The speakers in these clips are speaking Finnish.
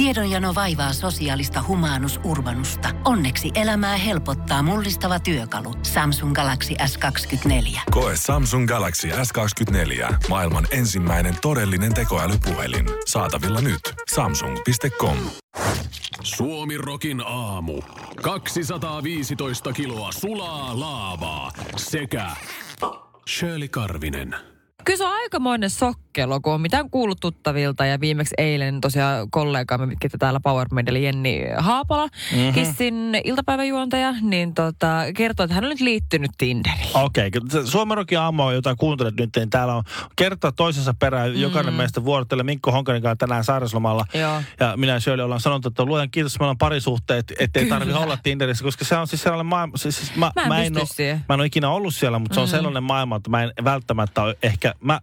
Tiedonjano vaivaa sosiaalista humanus urbanusta. Onneksi elämää helpottaa mullistava työkalu. Samsung Galaxy S24. Koe Samsung Galaxy S24. Maailman ensimmäinen todellinen tekoälypuhelin. Saatavilla nyt. Samsung.com. Suomi Rokin aamu. 215 kiloa sulaa laavaa sekä Shirley Karvinen. Kyllä se on aikamoinen sokkelo, kun on mitään kuullut tuttavilta ja viimeksi eilen tosiaan kollegaamme, mitkä täällä Power Media, Jenni Haapala, mm-hmm. Kissin iltapäiväjuontaja, niin tota, kertoo, että hän on nyt liittynyt Tinderiin. Okei, okay. Suomerokin aamu, jota kuuntelet nyt, niin täällä on kerta toisensa perään. Mm. Jokainen meistä vuorottelee Mikko Honkanen kanssa tänään sairaslomalla. Joo. Ja minä ja Shirley ollaan sanonut, että luojan kiitos, meillä on parisuhteet, ettei tarvitse olla Tinderissä, koska se on siis sellainen maailma. Siis, siis mä, Mä en mä, pysty ole, mä en ole ikinä ollut siellä, mutta se on Mm. sellainen maailma, että mä en välttämättä ole ehkä... Mä,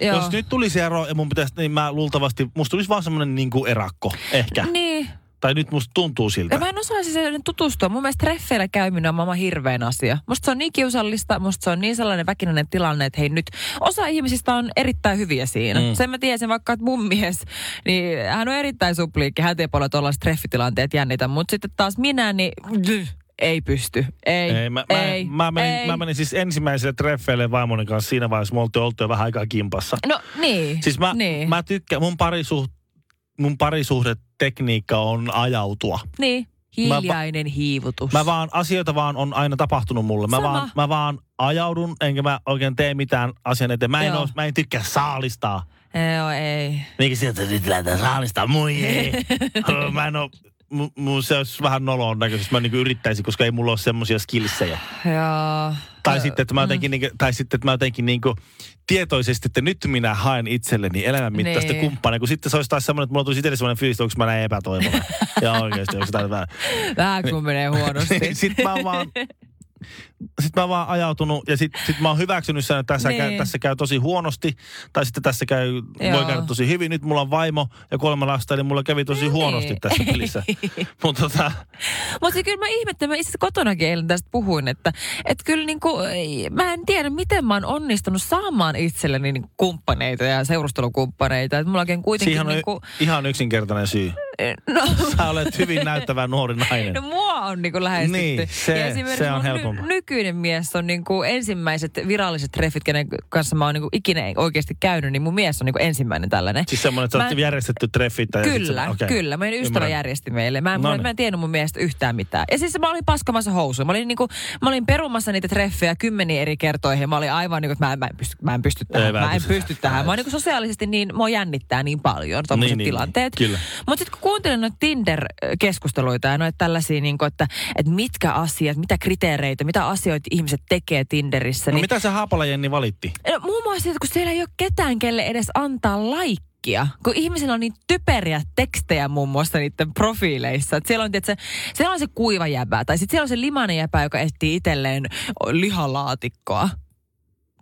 Joo. Jos nyt tulisi ero ja mun pitäisi, niin mä luultavasti, musta tulisi vaan semmoinen niin kuin erakko, ehkä. Niin. Tai nyt musta tuntuu siltä. Ja mä en osaisi sen tutustua. Mun mielestä treffeillä käyminen on maailman hirveän asia. Musta se on niin kiusallista, musta se on niin sellainen väkinäinen tilanne, että hei nyt, osa ihmisistä on erittäin hyviä siinä. Mm. Mm. Sen mä tiesin vaikka, että mun mies, niin hän on erittäin supliikki, hän ei paljon tuollaiset treffitilanteet jännitä, mutta sitten taas minä, niin ei pysty. Ei, Ei, mä, mä, ei, mä, menin, ei. mä menin siis ensimmäiselle treffeille vaimoni kanssa siinä vaiheessa, me oltiin oltu jo vähän aikaa kimpassa. No niin. Siis mä, niin. mä tykkään, mun, parisuht, mun parisuhdetekniikka on ajautua. niin. Hiljainen hiivutus. Mä vaan, asioita vaan on aina tapahtunut mulle. Mä Sama. vaan, mä vaan ajaudun, enkä mä oikein tee mitään asian eteen. Mä en, Joo. oo, mä en tykkää saalistaa. Joo, ei. Niinkin sieltä nyt lähdetään saalistaa, moi ei. mä en oo, mu, mu, se olisi vähän nolon näköisesti, mä niinku yrittäisin, koska ei mulla ole semmoisia skillsejä. Joo. Tai sitten, että mä jotenkin, niinku, tai sitten, että mä jotenkin niinku tietoisesti, että nyt minä haen itselleni elämänmittaista Niin. kumppania, kun sitten se olisi taas semmoinen, että mulla tulisi itselle semmoinen fiilis, että onko mä näin epätoivoinen. ja oikeasti, onko tämä vähän. Vähän kun menee huonosti. sitten mä vaan, sitten mä oon vaan ajautunut ja sitten sit mä oon hyväksynyt sen, että tässä, Niin. käy, tässä käy tosi huonosti. Tai sitten tässä käy, voi Joo. käydä tosi hyvin. Nyt mulla on vaimo ja kolme lasta, eli mulla kävi tosi Niin. huonosti tässä pelissä. Mutta tota, Mutta kyllä mä ihmettelen, mä itse kotonakin eilen tästä puhuin, että et kyllä niinku, mä en tiedä, miten mä oon onnistunut saamaan itselleni niinku kumppaneita ja seurustelukumppaneita. Että mulla oikein kuitenkin siihen on niinku, ihan yksinkertainen syy. no, Sä olet hyvin näyttävä nuori nainen. no mua on niinku lähestytty. Niin, se- ja se on helpompaa. Nykyinen mies on niinku ensimmäiset viralliset treffit, kenen kanssa mä oon niinku ikinä oikeasti käynyt, niin mun mies on niinku ensimmäinen tällainen. Siis semmoinen, että sä Mä- oot järjestetty treffit. sit Kyllä, se- okei. kyllä. Meidän ystävä Ymmärrän. järjesti meille. Mä en, No mä, niin. mä en tiennyt mun mielestä yhtään mitään. Ja siis mä olin paskamassa housuja. Mä olin, niinku, mä olin perumassa niitä treffejä kymmeniä eri kertoihin. Mä olin aivan niin kuin, että mä, en- mä, en pysty, mä en pysty tähän. Ei, mä mä en pysty. pysty tähän. Mä oon niin sosiaalisesti niin, mua jännittää niin paljon tommoset Niin, niin, tilanteet. niin. Mutta sitten kun kuuntelin noita Tinder-keskusteluita ja noita tällaisia, niin kuin, että, että mitkä asiat, mitä kriteereitä, mitä asioita ihmiset tekee Tinderissä. No niin mitä se Haapala Jenni valitti? No, muun muassa, että kun siellä ei ole ketään, kelle edes antaa laikkia. Kun ihmisillä on niin typeriä tekstejä muun muassa niiden profiileissa. Että siellä, on, tietysti, siellä on se kuiva jäbä, tai sitten siellä on se limainen jäbä, joka etsii itselleen lihalaatikkoa.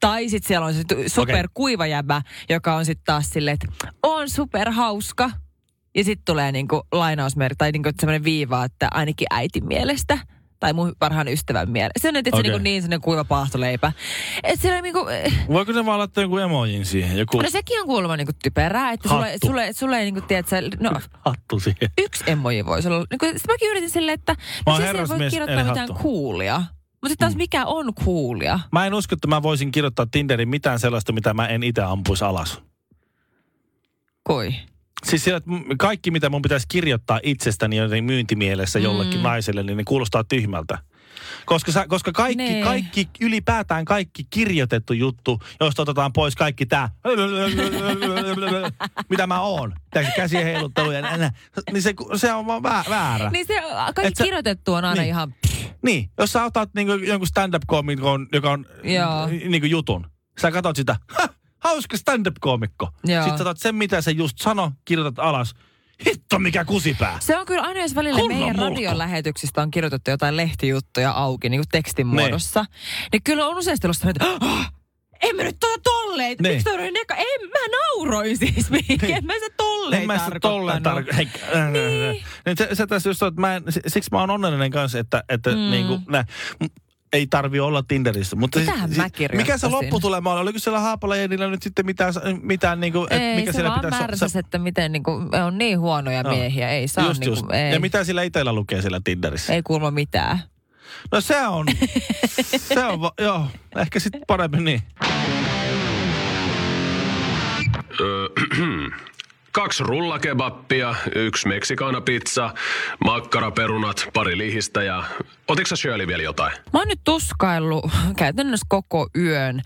Tai sitten siellä on se superkuiva jäbä, joka on sitten taas silleen, että on superhauska. Ja sitten tulee niinku lainausmerkki tai niinku semmoinen viiva, että ainakin äitin mielestä. Tai mun parhaan ystävän mielestä. Se on nyt okay. niinku niin sellainen kuiva paahtoleipä. Et siellä niinku, Voiko se vaan laittaa jonkun emojin siihen? Joku No sekin on kuulemma niinku typerää, että sulle, Hattu. sulle, sulle ei niinku, tiedätkö, no hattu siihen. yksi emoji voisi olla. Niinku, sit mäkin yritin silleen, että Mä no oon siis ei voi herrasmies, kirjoittaa mitään coolia. Mutta sitten taas mikä on coolia? Mä en usko, että mä voisin kirjoittaa Tinderin mitään sellaista, mitä mä en itse ampuisi alas. Koi. Siis siellä, että kaikki, mitä mun pitäisi kirjoittaa itsestäni jotenkin myyntimielessä jollekin Mm. naiselle, niin ne kuulostaa tyhmältä. Koska, sä, koska kaikki, Nee. kaikki, ylipäätään kaikki kirjoitettu juttu, josta otetaan pois kaikki tää, mitä mä oon, tää käsien heiluttelu niin se, se on vaan vä- väärä. Niin se kaikki Et sä- kirjoitettu on aina niin. ihan... Niin, jos sä otat niinku jonkun stand-up-koomikon, joka on Joo. niinku jutun. Sä katsot sitä, hauska stand-up-koomikko. Joo. Sitten sä sen, mitä se just sano, kirjoitat alas. Hitto, mikä kusipää. Se on kyllä aina, jos välillä Kunnon meidän mulkku. radion lähetyksistä on kirjoitettu jotain lehtijuttuja auki niin kuin tekstin Niin. muodossa, niin kyllä on useasti ollut että "Ah, en mä nyt tuota tolleen. Niin. Miksi toi oli neka? En, mä nauroin siis. Niin. En mä sitä tolleen En mä sitä tolleen tarkoittanut. tarkoita. Niin. Se, se tässä just on, että mä en, si- siksi mä oon onnellinen kanssa, että, että Mm. mm. niinku, nä, ei tarvi olla Tinderissä. Mutta Mitähän mä mikä se lopputulema oli? Oliko siellä Haapala Jenillä nyt sitten mitään, mitään niin kuin, Ei, mikä se siellä pitäisi märsäs, että miten niinku, on niin huonoja No. miehiä. Ei saa Just, just. niinku, ei, Ja mitä sillä itsellä lukee siellä Tinderissä? ei kuulma mitään. No se on, se on, va- joo, ehkä sitten paremmin niin. Kaksi rullakebappia, yksi meksikaanapizza, makkaraperunat, pari lihistä ja... Otitko sä Shirley vielä jotain? Mä oon nyt tuskaillut käytännössä koko yön.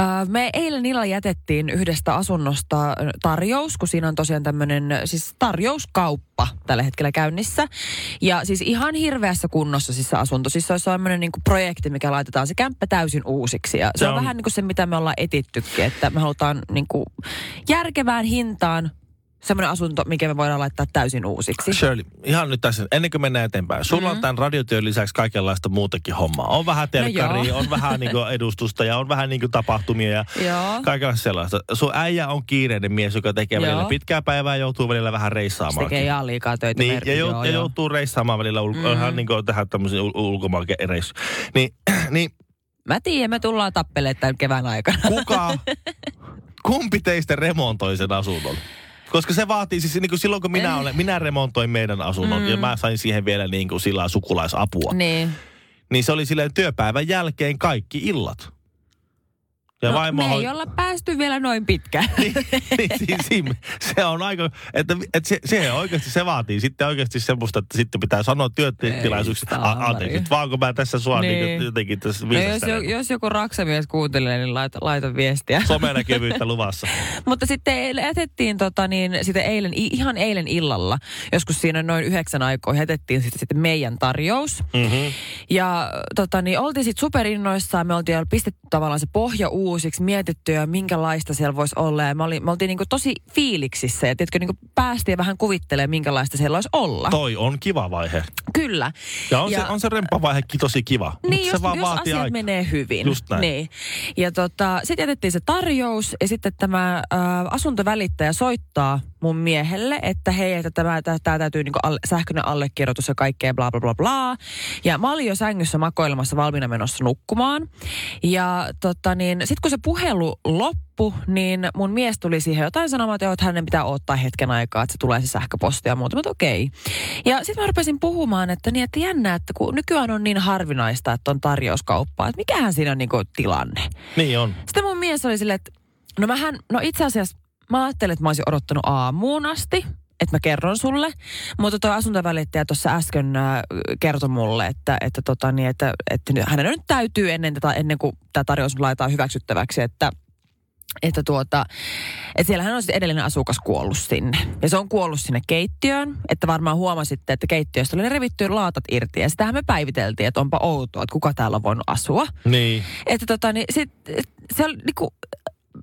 Äh, Me eilen illalla jätettiin yhdestä asunnosta tarjous, kun siinä on tosiaan tämmöinen siis tarjouskauppa tällä hetkellä käynnissä. Ja siis ihan hirveässä kunnossa siis se asunto. Siis se on semmoinen niin projekti, mikä laitetaan se kämppä täysin uusiksi. Ja se, Se on, on- vähän niin kuin se, mitä me ollaan etittykin, että me halutaan niin kuin järkevään hintaan semmoinen asunto, mikä me voidaan laittaa täysin uusiksi. Shirley, ihan nyt tässä, ennen kuin mennään eteenpäin. Sulla mm-hmm. on tämän radiotyön lisäksi kaikenlaista muutakin hommaa. On vähän telkkaria, joo. on vähän niin kuin edustusta ja on vähän niin kuin tapahtumia ja Joo. kaikenlaista sellaista. Sun äijä on kiireinen mies, joka tekee Joo. välillä pitkää päivää ja joutuu välillä vähän Se reissaamaan. tekee ihan liikaa töitä. Niin, ja, jou, joo, ja joo. joutuu reissaamaan välillä ulko, mm. ihan niin kuin tehdä tämmöisiä ul- ulkomaanreissuja. Niin, niin Mä tiedän, me tullaan tappelemaan tämän kevään aikana. kuka, kumpi teistä remontoi sen asunnon? Koska se vaatii siis, niin kuin silloin kun minä, olen, minä remontoin meidän asunnon mm. ja mä sain siihen vielä niin kuin sillä sukulaisapua. niin. Niin se oli silleen työpäivän jälkeen kaikki illat. Ja no, vaimo me hoi- ei olla päästy vielä noin pitkään. niin, niin, siis, siinä- se on aika, että, että se, se oikeasti se vaatii sitten oikeasti semmoista, että sitten pitää sanoa työtilaisuuksissa, Ei, "A- anteeksi, saamari. nyt vaan kun mä tässä sua niin. Niin. Niin jotenkin tässä no, jos, jo- jos joku raksamies kuuntelee, niin laita, laita viestiä. Somenäkyvyyttä luvassa. Mutta sitten jätettiin tota niin, sitten eilen, ihan eilen illalla, joskus siinä noin yhdeksän aikoihin, jätettiin sitten, sitten meidän tarjous. Mm-hmm. Ja tota niin, oltiin sitten superinnoissaan, me oltiin pistetty tavallaan se pohja uusiksi, mietitty ja minkälaista siellä voisi olla. Ja me, oli, me oltiin niinku tosi fiiliksissä ja tiedätkö, niinku päästiin vähän kuvittelemaan, minkälaista siellä olisi olla. Toi on kiva vaihe. Kyllä. Ja on, Ja- Se, on se remppavaihekin tosi kiva. Niin, Mut jos, se vaan jos vaatii asiat aikaa. menee hyvin. Just näin. Niin. Ja tota, sitten jätettiin se tarjous ja sitten tämä ä, asuntovälittäjä soittaa mun miehelle, että hei, että tämä, tämä, täytyy niinku alle, sähköinen allekirjoitus ja kaikkea bla bla bla bla. Ja mä olin jo sängyssä makoilemassa valmiina menossa nukkumaan. Ja tota niin, sitten kun se puhelu loppui, niin mun mies tuli siihen jotain sanomaan, että, joo, että hänen pitää odottaa hetken aikaa, että se tulee se sähköposti ja muuta. Mutta okei. Ja sitten mä rupesin puhumaan, että niin, että jännä, että kun nykyään on niin harvinaista, että on tarjouskauppaa, että mikähän siinä on niinku tilanne. Niin on. Sitten mun mies oli silleen, että no mähän, no itse asiassa mä ajattelin, että mä olisin odottanut aamuun asti, että mä kerron sulle. Mutta tuo asuntovälittäjä tuossa äsken äh, kertoi mulle, että, että, tota, niin, että, että hänen nyt täytyy ennen, tätä, ennen kuin tämä tarjous laitetaan hyväksyttäväksi, että että tuota, että siellähän on sitten edellinen asukas kuollut sinne. Ja se on kuollut sinne keittiöön, että varmaan huomasitte, että keittiöstä oli revitty laatat irti. Ja sitähän me päiviteltiin, että onpa outoa, että kuka täällä on voinut asua. Niin. Että tota, niin sit, se oli niinku,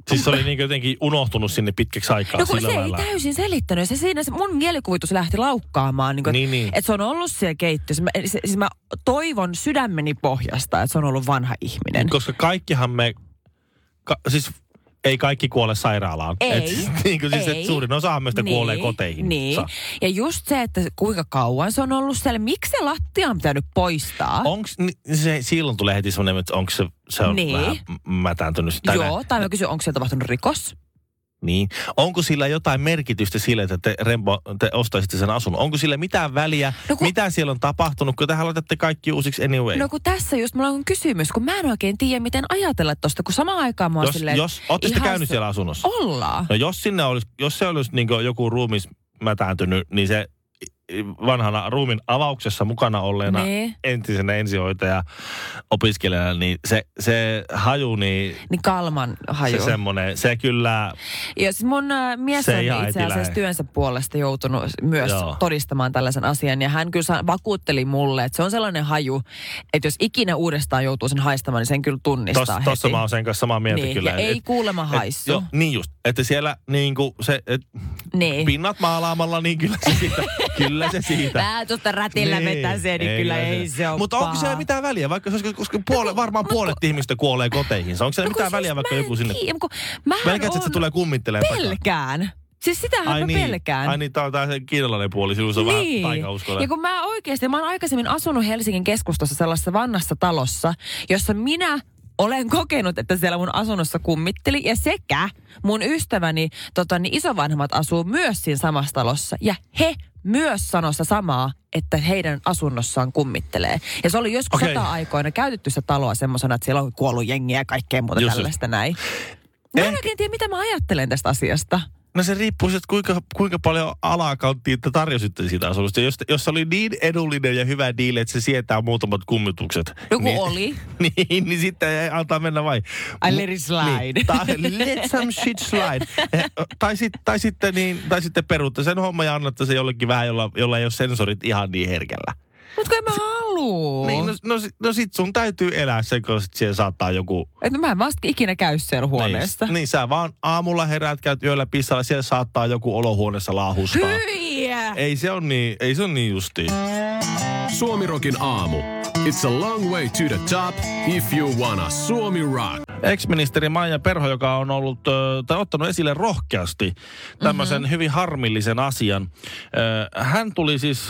Siis se oli niin jotenkin unohtunut sinne pitkäksi aikaa no kun sillä se lailla. ei täysin selittänyt. Se siinä se mun mielikuvitus lähti laukkaamaan. Niin, kuin, Niin, niin. Että se on ollut siellä keittiössä. Mä, se, siis mä toivon sydämeni pohjasta, että se on ollut vanha ihminen. Koska kaikkihan me, ka, siis ei kaikki kuole sairaalaan. Ei, Et, niin kuin siis, ei. et suurin osa meistä niin, kuolee koteihin. Niin. Ja just se, että kuinka kauan se on ollut siellä. Miksi se lattia on pitänyt poistaa? Onko se, silloin tulee heti semmoinen, että onko se, se on Niin. vähän mätääntynyt. Joo, tai mä kysyn, onko siellä tapahtunut rikos? Niin. Onko sillä jotain merkitystä sille, että te, Rembo, te ostaisitte sen asunnon? Onko sillä mitään väliä, No kun- mitä siellä on tapahtunut, kun te laitatte kaikki uusiksi anyway? No kun tässä just mulla on kysymys, kun mä en oikein tiedä, miten ajatella tosta, kun samaan aikaan mä oon jos, silleen, jos, ootte ihan käynyt siellä asunnossa? Ollaan. No jos sinne olisi, jos se olisi niin joku ruumis mätääntynyt, niin se vanhana ruumin avauksessa mukana olleena Niin. entisenä ensihoitaja opiskelijana, niin se, se haju, niin Niin kalman haju. se semmoinen, se kyllä, Ja siis mun äh, mies on itse asiassa lähe. työnsä puolesta joutunut myös Joo. todistamaan tällaisen asian. Ja hän kyllä vakuutteli mulle, että se on sellainen haju, että jos ikinä uudestaan joutuu sen haistamaan, niin sen kyllä tunnistaa tossa, heti. tossa mä oon sen kanssa samaa mieltä niin. kyllä. Ja ei kuulema haissu. jo, niin just, että siellä niinku se, et, niin. pinnat maalaamalla, niin kyllä se siitä, kyllä se siitä. Vähän tuosta rätillä niin, vetää se, niin kyllä ei se ole Mutta onko siellä mitään väliä, vaikka se koska puole, varmaan puolet ihmistä kuolee koteihinsa. Onko siellä No kun mitään siis väliä, vaikka joku sinne... tiedä, kun Pelkät, että se on- tulee kummittelemaan takaa. Pelkään. Siis sitähän Ai mä niin, pelkään. ai niin, tää on tää se kiinalainen puoli, sinulla se on vähän taikauskolla. Ja kun mä oikeasti, mä oon aikaisemmin asunut Helsingin keskustassa sellaisessa vanhassa talossa, jossa minä olen kokenut, että siellä mun asunnossa kummitteli ja sekä mun ystäväni tota, niin isovanhemmat asuu myös siinä samassa talossa ja he myös sanossa samaa, että heidän asunnossaan kummittelee. Ja se oli joskus Okei. sota-aikoina käytetty se taloa semmoisena, että siellä on kuollut jengiä ja kaikkea muuta Just, tällaista näin. Mä en oikein tiedä, mitä mä ajattelen tästä asiasta. No se riippuu siitä, kuinka, kuinka paljon alakanttia te tarjositte siitä asunnosta. Jos, jos se oli niin edullinen ja hyvä diili, että se sietää muutamat kummitukset. Joku niin, oli. niin, niin sitten ei antaa mennä vai. I let it slide. Niin, tai let some shit slide. Eh, tai, sit, tai, sitten, niin, tai sitten peruutta sen homma ja annatte se jollekin vähän, jolla, jolla ei ole sensorit ihan niin herkällä. Mutta kun en mä haluu. Niin, no, no, sit- no sit sun täytyy elää sen, kun sit siellä saattaa joku... Että mä en vasta ikinä käy siellä huoneessa. Niin, niin, sä vaan aamulla heräät, käyt yöllä pissalla, siellä saattaa joku olohuoneessa laahustaa. Hyi! Ei se on niin, ei se on niin justiin. Suomirokin aamu. It's a long way to the top if you wanna Suomi rock. Ex-ministeri Maija Perho, joka on ollut, tai ottanut esille rohkeasti tämmöisen mm-hmm. hyvin harmillisen asian. Hän tuli siis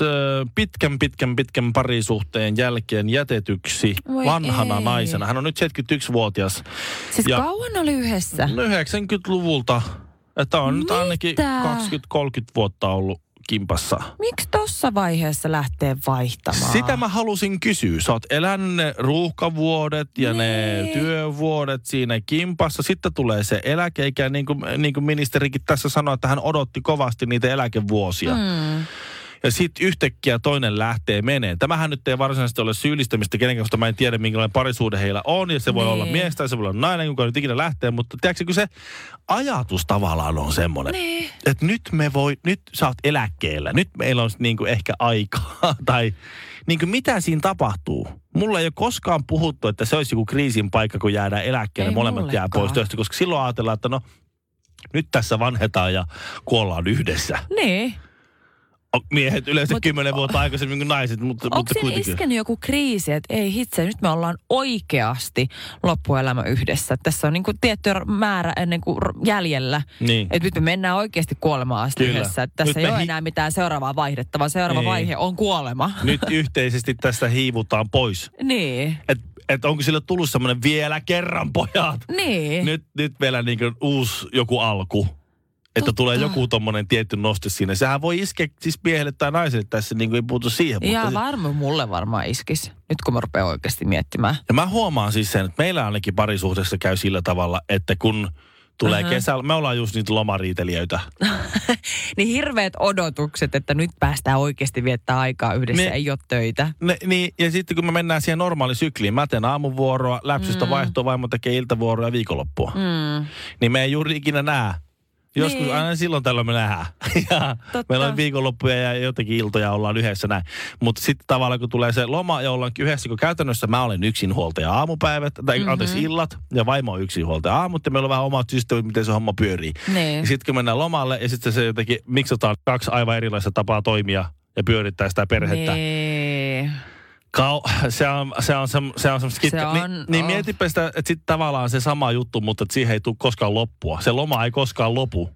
pitkän, pitkän, pitkän parisuhteen jälkeen jätetyksi Voi vanhana ei. naisena. Hän on nyt 71-vuotias. Siis Ja- kauan oli yhdessä? No 90-luvulta. Että on nyt ainakin Mitä? 20-30 vuotta ollut kimpassa. Miksi tossa vaiheessa lähtee vaihtamaan? Sitä mä halusin kysyä. Sä oot elänyt ne ruuhkavuodet ja ne Niin. työvuodet siinä kimpassa. Sitten tulee se eläkeikä, niin kuin, niin kuin ministerikin tässä sanoi, että hän odotti kovasti niitä eläkevuosia. Mm. Ja sitten yhtäkkiä toinen lähtee menee. Tämähän nyt ei varsinaisesti ole syyllistämistä kenenkään, koska mä en tiedä, minkälainen parisuhde heillä on. Ja se voi Niin. olla mies tai se voi olla nainen, kuka nyt ikinä lähtee. Mutta tiedätkö, kun se ajatus tavallaan on semmoinen, Niin. että nyt me voi, nyt sä oot eläkkeellä. Nyt meillä on niin kuin ehkä aikaa. tai niin kuin mitä siinä tapahtuu? Mulla ei ole koskaan puhuttu, että se olisi joku kriisin paikka, kun jäädään eläkkeelle. Ei molemmat jää mullekaan. pois työstä, koska silloin ajatellaan, että no nyt tässä vanhetaan ja kuollaan yhdessä. Niin. Miehet yleensä kymmenen vuotta aikaisemmin kuin naiset, mutta, mutta kuitenkin. iskenyt joku kriisi, että ei hitse, nyt me ollaan oikeasti loppuelämä yhdessä. Tässä on niin kuin tietty määrä ennen kuin jäljellä. Niin. Että nyt me mennään oikeasti kuolemaan asti Kyllä. yhdessä. Että tässä Nyt ei ole hi- enää mitään seuraavaa vaihdetta, vaan seuraava Niin. vaihe on kuolema. Nyt yhteisesti tästä hiivutaan pois. niin. Et, et onko sille tullut semmoinen vielä kerran pojat? Niin. Nyt, nyt vielä niin uusi joku alku. Että Totta. tulee joku tommonen tietty noste siinä. Sehän voi iskeä siis miehelle tai naiselle tässä, niin kuin ei puutu siihen. Ja Mutta, varma mulle varmaan iskisi, nyt kun mä rupean oikeasti miettimään. ja mä huomaan siis sen, että meillä ainakin parisuhteessa käy sillä tavalla, että kun tulee Aha. kesällä, me ollaan just niitä lomariitelijöitä. Niin hirveät odotukset, että nyt päästään oikeasti viettää aikaa yhdessä, Ne- ei ole töitä. Ne, niin, ja sitten kun me mennään siihen normaalisykliin, mä teen aamuvuoroa, läpsystä mm. vaihtoa, vaimo tekee iltavuoroa ja viikonloppua. Mm. Niin me ei juuri ikinä näe. Joskus Niin. aina silloin tällöin me nähdään. ja Totta. meillä on viikonloppuja ja jotenkin iltoja ollaan yhdessä näin. Mutta sitten tavallaan kun tulee se loma ja ollaankin yhdessä, kun käytännössä mä olen yksinhuoltaja aamupäivät, tai mm-hmm. anteeksi illat, ja vaimo on yksinhuoltaja aamut, ja meillä on vähän omat systeemit, miten se homma pyörii. Niin. Ja sitten kun mennään lomalle, ja sitten se jotenkin miksataan kaksi aivan erilaista tapaa toimia ja pyörittää sitä perhettä. Niin. Kau, se on, se on, se, se on Se kitka- on- niin, niin oh. mietipä sitä, että sitten tavallaan se sama juttu, mutta että siihen ei tule koskaan loppua. Se loma ei koskaan lopu.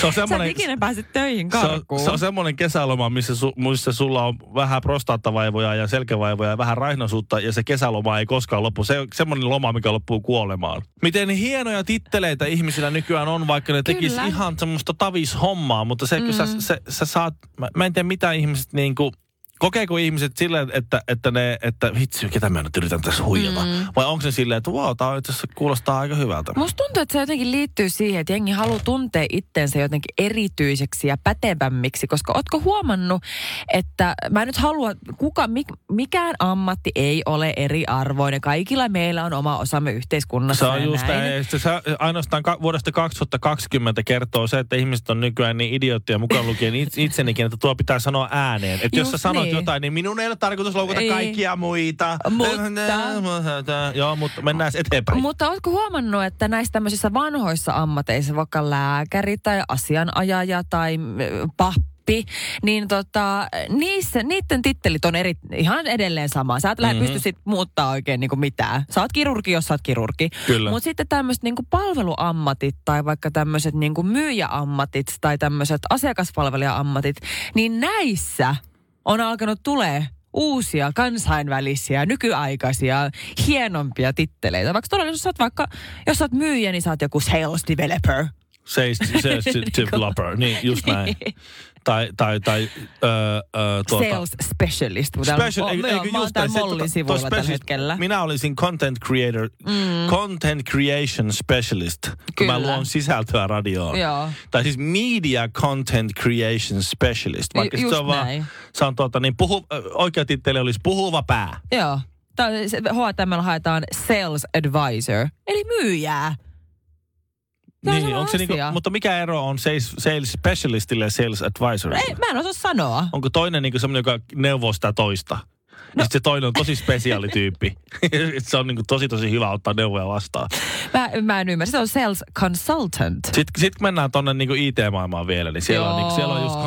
Se on Sä semmoinen, ikinä pääse töihin se on, karkuun. se on semmoinen kesäloma, missä, su, missä sulla on vähän prostaattavaivoja ja selkävaivoja ja vähän raihnaisuutta ja se kesäloma ei koskaan loppu. Se on semmoinen loma, mikä loppuu kuolemaan. Miten hienoja titteleitä ihmisillä nykyään on, vaikka ne tekis Kyllä. ihan semmoista tavishommaa, mutta se, kun sä, Mm. sä, sä saat, mä, mä en tiedä mitä ihmiset niinku, Kokeeko ihmiset silleen, että, että ne, että vitsi, ketä mä nyt yritän tässä huijata? Mm. Vai onko se silleen, että wow, tää itse asiassa kuulostaa aika hyvältä? Musta tuntuu, että se jotenkin liittyy siihen, että jengi haluaa tuntea itsensä jotenkin erityiseksi ja pätevämmiksi, koska ootko huomannut, että mä en nyt halua, kuka, mik, mikään ammatti ei ole eriarvoinen. Kaikilla meillä on oma osamme yhteiskunnassa Se on just näin. Se, se, ainoastaan ka, vuodesta 2020 kertoo se, että ihmiset on nykyään niin idiootteja mukaan lukien itse, itsenikin, että tuo pitää sanoa ääneen. Että jos sä sanot niin. Jotain, niin minun ei ole tarkoitus loukata Ei. kaikkia muita. Mutta- Joo, mutta mennään eteenpäin. Mutta ootko huomannut, että näissä tämmöisissä vanhoissa ammateissa, vaikka lääkäri tai asianajaja tai pappi Nappi, niin tota, niissä, niiden tittelit on eri, ihan edelleen sama. Sä et mm-hmm. pysty sit muuttaa oikein niinku mitään. Sä oot kirurgi, jos sä oot kirurgi. Mutta sitten tämmöiset niinku palveluammatit tai vaikka tämmöiset niinku myyjäammatit tai tämmöiset asiakaspalvelija-ammatit, niin näissä on alkanut tulee uusia kansainvälisiä, nykyaikaisia, hienompia titteleitä. Vaikka todellisuudessa sä oot vaikka, jos sä oot myyjä, niin sä oot joku sales developer. Sales, developer, niin just näin. Tai, tai, tai ö, ö, tuota, Sales specialist. Mutta Special, on, eikö, eikö eikö mä oon just näin, se- Mollin sivuilla tällä specialist- hetkellä. Minä olisin content creator, mm. content creation specialist, kun mä Kyllä. luon sisältöä radioon. Joo. Tai siis media content creation specialist. Vaikka Ju- sit se on just vaan, näin. se on tuota, niin puhu, oikea titteli olisi puhuva pää. Joo. On H&M haetaan sales advisor, eli myyjää. On Niin, sama onko se niinku, mutta mikä ero on sales, sales specialistille ja sales advisorille? Ei, mä en osaa sanoa. Onko toinen niinku semmoinen, joka neuvoo sitä toista? No. Ja se toinen on tosi spesiaalityyppi. se on niinku tosi tosi hyvä ottaa neuvoja vastaan. Mä, mä en ymmärrä. Se on sales consultant. Sitten sit kun mennään tuonne niinku IT-maailmaan vielä, niin siellä, on, niinku, siellä on just.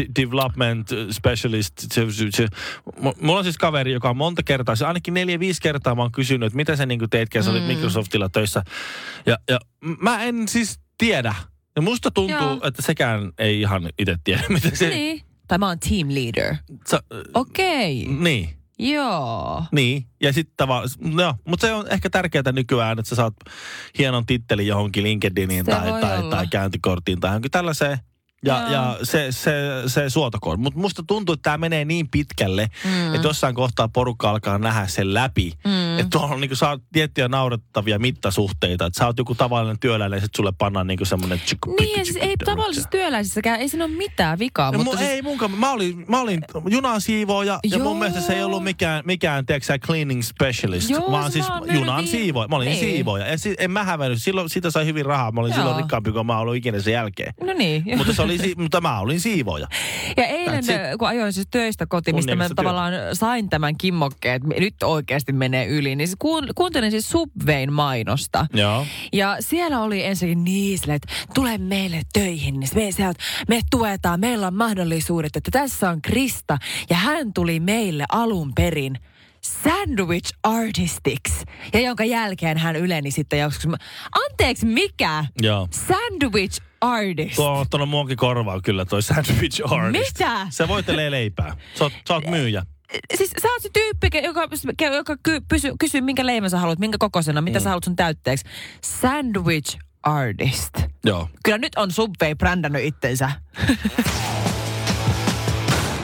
De- development specialist. Se, se, se. Mulla on siis kaveri, joka on monta kertaa, se ainakin neljä, viisi kertaa mä oon kysynyt, että mitä sä niinku teetkään, sä olit Mm. Microsoftilla töissä. Ja, ja mä en siis tiedä. Ja musta tuntuu, Joo. että sekään ei ihan itse tiedä, mitä se... Niin. Tai mä oon team leader. Sä, Okei. Okay. niin. Joo. Niin, ja sitten tavallaan, no, mutta se on ehkä tärkeää nykyään, että sä saat hienon tittelin johonkin LinkedIniin Se tai, tai, olla. tai käyntikorttiin tai johonkin tällaiseen. Ja, Joo. ja se, se, se suotakoon. Mutta musta tuntuu, että tämä menee niin pitkälle, mm. että jossain kohtaa porukka alkaa nähdä sen läpi. Mm. Että tuolla on niinku, saa tiettyjä naurettavia mittasuhteita. Että sä oot joku tavallinen työläinen ja sit sulle pannaan niinku semmoinen... Niin, siis ei tavallisissa työläisissäkään, ei siinä ole mitään vikaa. No, mutta mu, siis, Ei munkaan. Mä olin, mä olin junan siivooja ja mun mielestä se ei ollut mikään, mikään tiedätkö cleaning specialist, Joo, vaan siis nähnyt junan viime- siivooja. Mä olin Niin. siivooja. Ja si, en mä hävennyt. Silloin siitä sai hyvin rahaa. Mä olin Joo. silloin rikkaampi kuin mä ollut ikinä sen jälkeen. no niin. mutta, se oli, si- mutta mä olin siivooja. Ja eilen, That's it. kun ajoin siis töistä kotiin, mistä mä tavallaan sain tämän kimmokkeen, että nyt oikeasti menee yli, niin siis kuun, kuuntelin siis Subwayn mainosta. Joo. Ja siellä oli ensinnäkin niin että tule meille töihin, niin me, sieltä, me tuetaan, meillä on mahdollisuudet, että tässä on Krista. Ja hän tuli meille alun perin sandwich artistiksi. Ja jonka jälkeen hän yleni sitten joskus. Anteeksi, mikä? Joo. Sandwich artist. Tuo on ottanut muunkin korvaan kyllä toi sandwich artist. Mitä? Se voitelee leipää. Sä oot, sä oot myyjä. Siis sä oot se tyyppi, joka, joka ky, pysy, kysyy, minkä leivän sä haluat, minkä kokoisena, mitä Mm. sä haluat sun täytteeksi. Sandwich artist. Joo. Kyllä nyt on Subway brändännyt itsensä.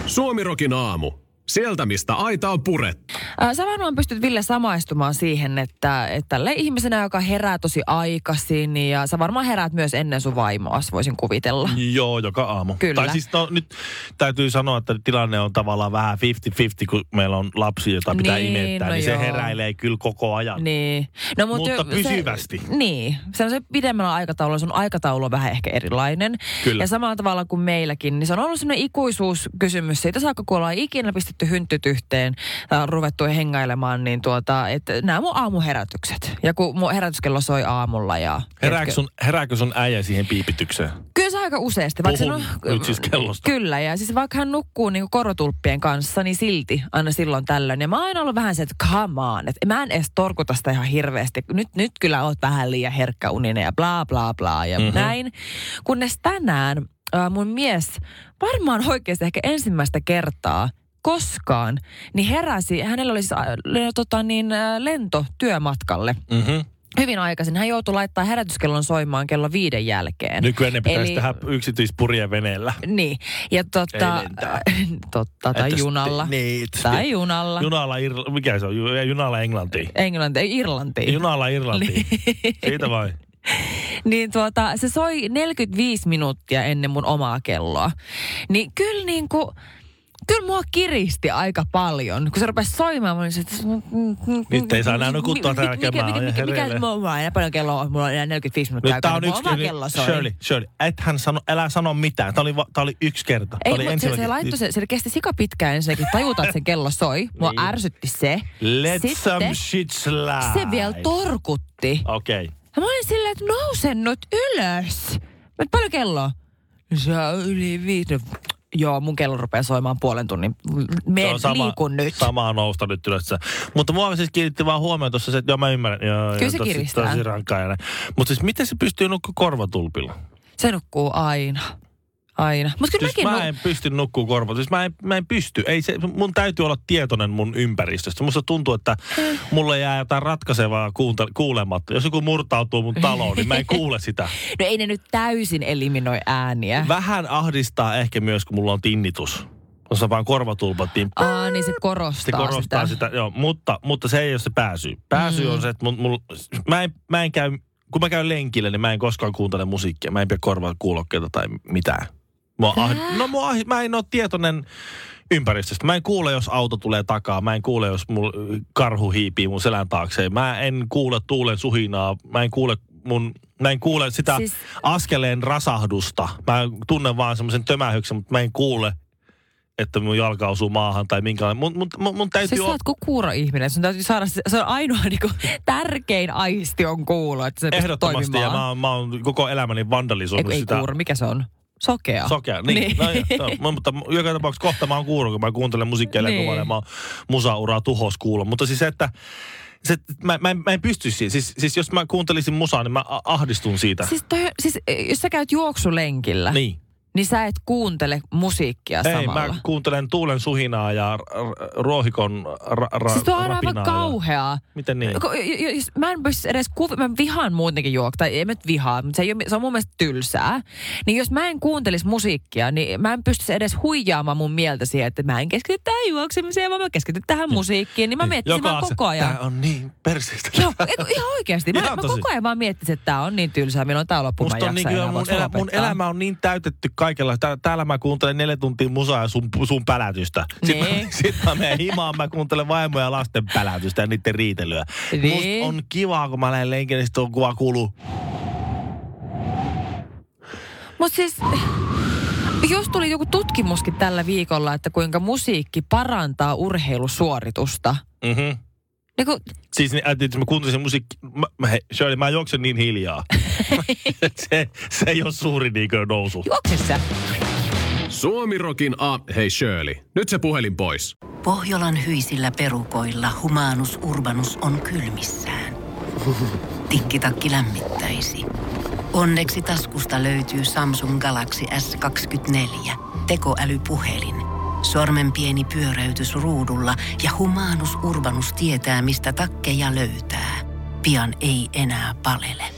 Suomirokin aamu. Sieltä, mistä aita on purettu. Sä varmaan pystyt Ville samaistumaan siihen, että, että tälle ihmisenä, joka herää tosi aikaisin ja sä varmaan heräät myös ennen sun vaimoas, voisin kuvitella. Joo, joka aamu. Kyllä. Tai siis no, nyt täytyy sanoa, että tilanne on tavallaan vähän 50-50, kun meillä on lapsi, jota pitää Niin, imettää, no niin se joo. heräilee kyllä koko ajan. Niin. No, Mutta jo- pysyvästi. Se, niin. Se on se pidemmällä aikataululla. Sun aikataulu on vähän ehkä erilainen. Kyllä. Ja samalla tavalla kuin meilläkin, niin se on ollut sellainen ikuisuuskysymys siitä saakka, kun ollaan ikinä pistetty hynttyt yhteen on ruvettu hengailemaan, niin tuota, että nämä mun aamuherätykset. Ja kun mun herätyskello soi aamulla ja... Herääkö sun, herääkö sun äijä siihen piipitykseen? Kyllä se aika useasti. Vaikka Puhun se nyt siis kellosta. Kyllä, ja siis vaikka hän nukkuu niin korotulppien kanssa, niin silti aina silloin tällöin. Ja mä oon aina ollut vähän se, että come on, että mä en edes torkuta sitä ihan hirveästi. Nyt, nyt kyllä oot vähän liian herkkäuninen ja bla bla bla ja mm-hmm. näin. Kunnes tänään äh, mun mies varmaan oikeasti ehkä ensimmäistä kertaa koskaan, niin heräsi, hänellä oli siis äh, tota niin, äh, lento työmatkalle Mm-hmm. hyvin aikaisin. Hän joutui laittaa herätyskellon soimaan kello viiden jälkeen. Nykyään ne pitäisi Eli- tehdä yksityispurjen veneellä. Niin, ja totta, totta tai Että junalla. sti- Niin. Tai junalla. Junalla, Irla, mikä se on? Ju- Junalla Englantiin. Englanti, ei, Irlantiin. Junalla Irlantiin. Siitä vai? Niin tuota, se soi 45 minuuttia ennen mun omaa kelloa. Niin kyllä niin kuin, kyllä mua kiristi aika paljon. Kun se rupesi soimaan, mä olin se, että... Nyt ei saa enää nukuttua täällä mikä, käymään, mikä, mikä, mikä, hereillä. mulla on enää paljon kelloa, mulla on enää 45 minuuttia Nyt tää on yksi... kello soi. Shirley, Shirley, et hän sano, älä sano mitään. Tää oli, tää oli yksi kerta. Ei, oli mutta se, se, laittoi, se, se kesti sika pitkään ensinnäkin tajuta, että sen kello soi. Mua Niin. ärsytti se. Let Sitten some shit slide. se vielä torkutti. Okei. Okay. Ja mä olin silleen, että nouse nyt ylös. Mä, paljon kello on? Se on yli viisi. Joo, mun kello rupeaa soimaan puolen tunnin. Me liikun nyt. Sama nousta nyt ylös. Mutta mua siis kiinnitti vaan huomioon tuossa se, että joo mä ymmärrän. Joo, Kyllä se tosi, kiristää. Tosi rankkaa. näin. Mutta siis miten se pystyy nukkua korvatulpilla? Se nukkuu aina. Aina. Mutta kyllä Siis mäkin... mä en pysty nukkuu korvat. Siis mä en, mä en pysty. Ei se, mun täytyy olla tietoinen mun ympäristöstä. Musta tuntuu, että mulle jää jotain ratkaisevaa kuunta, kuulematta. Jos joku murtautuu mun taloon, niin mä en kuule sitä. No ei ne nyt täysin eliminoi ääniä. Vähän ahdistaa ehkä myös, kun mulla on tinnitus. Jos on vaan korvatulpat, niin Aa, niin se korostaa, se korostaa sitä. sitä joo, mutta, mutta se ei ole se pääsy. Pääsy mm. on se, että mun, mun, mä, en, mä en käy, kun mä käyn lenkillä, niin mä en koskaan kuuntele musiikkia. Mä en pidä korvaa kuulokkeita tai mitään. Mua ah, no mua, mä en ole tietoinen ympäristöstä. Mä en kuule, jos auto tulee takaa. Mä en kuule, jos mul karhu hiipii mun selän taakse. Mä en kuule tuulen suhinaa. Mä en kuule mun Mä en kuule sitä siis... Askeleen rasahdusta. Mä tunnen vaan semmoisen tömähyksen, mutta mä en kuule, että mun jalka osuu maahan tai minkälainen. Mun, mun, mun, mun täytyy Siis sä oot kuin kuuro-ihminen. Sun täytyy saada, se, se on ainoa niinku, tärkein aisti on kuulo, että se Ehdottomasti, ja mä, oon- mä oon koko elämäni Ei, vandalisoinut ei sitä. kuuro, mikä se on? Sokea. Sokea, niin. Niin. No, joo, no, mutta joka tapauksessa kohta mä oon kuuro, kun mä kuuntelen musiikkia Niin. niin. mä oon musauraa tuhos kuulla. Mutta siis että se, mä, mä, en, mä en pysty siihen. Siis, siis jos mä kuuntelisin musaa, niin mä ahdistun siitä. Siis, toi, siis jos sä käyt juoksulenkillä, niin, niin. niin sä et kuuntele musiikkia Ei, samalla. mä kuuntelen tuulen suhinaa ja ruohikon ra- ra- siis on aivan rapinaa. ja- kauheaa. Miten niin? Mä en pysty edes kuvi, mä vihaan muutenkin juokta, en mä vihaa, mutta se, ei ole, se on mun mielestä tylsää. Niin jos mä en kuuntelisi musiikkia, niin mä en pystyisi edes huijaamaan mun mieltä siihen, että mä en keskity tähän juoksemiseen, vaan mä keskityn tähän musiikkiin, niin mä miettisin vaan koko ajan. Tää on niin perseistä. Joo, ihan oikeasti. Mä, Ihan mä koko ajan vaan miettisin, että tää on niin tylsää, milloin tää mä Musta on niin kyllä mun, elä, mun elämä on niin täytetty kaikella. Tää, täällä mä kuuntelen neljä tuntia musaa ja sun, sun pälätystä. Sitten Niin. mä, sit mä menen himaan, mä kuuntelen vaimoja ja lasten pälätystä ja niiden riitelyä. Niin. Musta on kivaa, kun mä lähden lenkille, niin on kuva kuuluu. Mutta siis, just tuli joku tutkimuskin tällä viikolla, että kuinka musiikki parantaa urheilusuoritusta. Mm-hmm. Niin kun, Siis niin, ajattelin, että mä kuuntelin musiikki. Mä, mä, hei, Shirley, mä juoksen niin hiljaa. se, se ei ole suuri niinkö nousu. juoksessa. Suomirokin A. Hei Shirley, nyt se puhelin pois. Pohjolan hyisillä perukoilla humanus urbanus on kylmissään. Tikkitakki lämmittäisi. Onneksi taskusta löytyy Samsung Galaxy S24 tekoälypuhelin. Sormen pieni pyöräytys ruudulla ja humanus urbanus tietää, mistä takkeja löytää. Pian ei enää palele.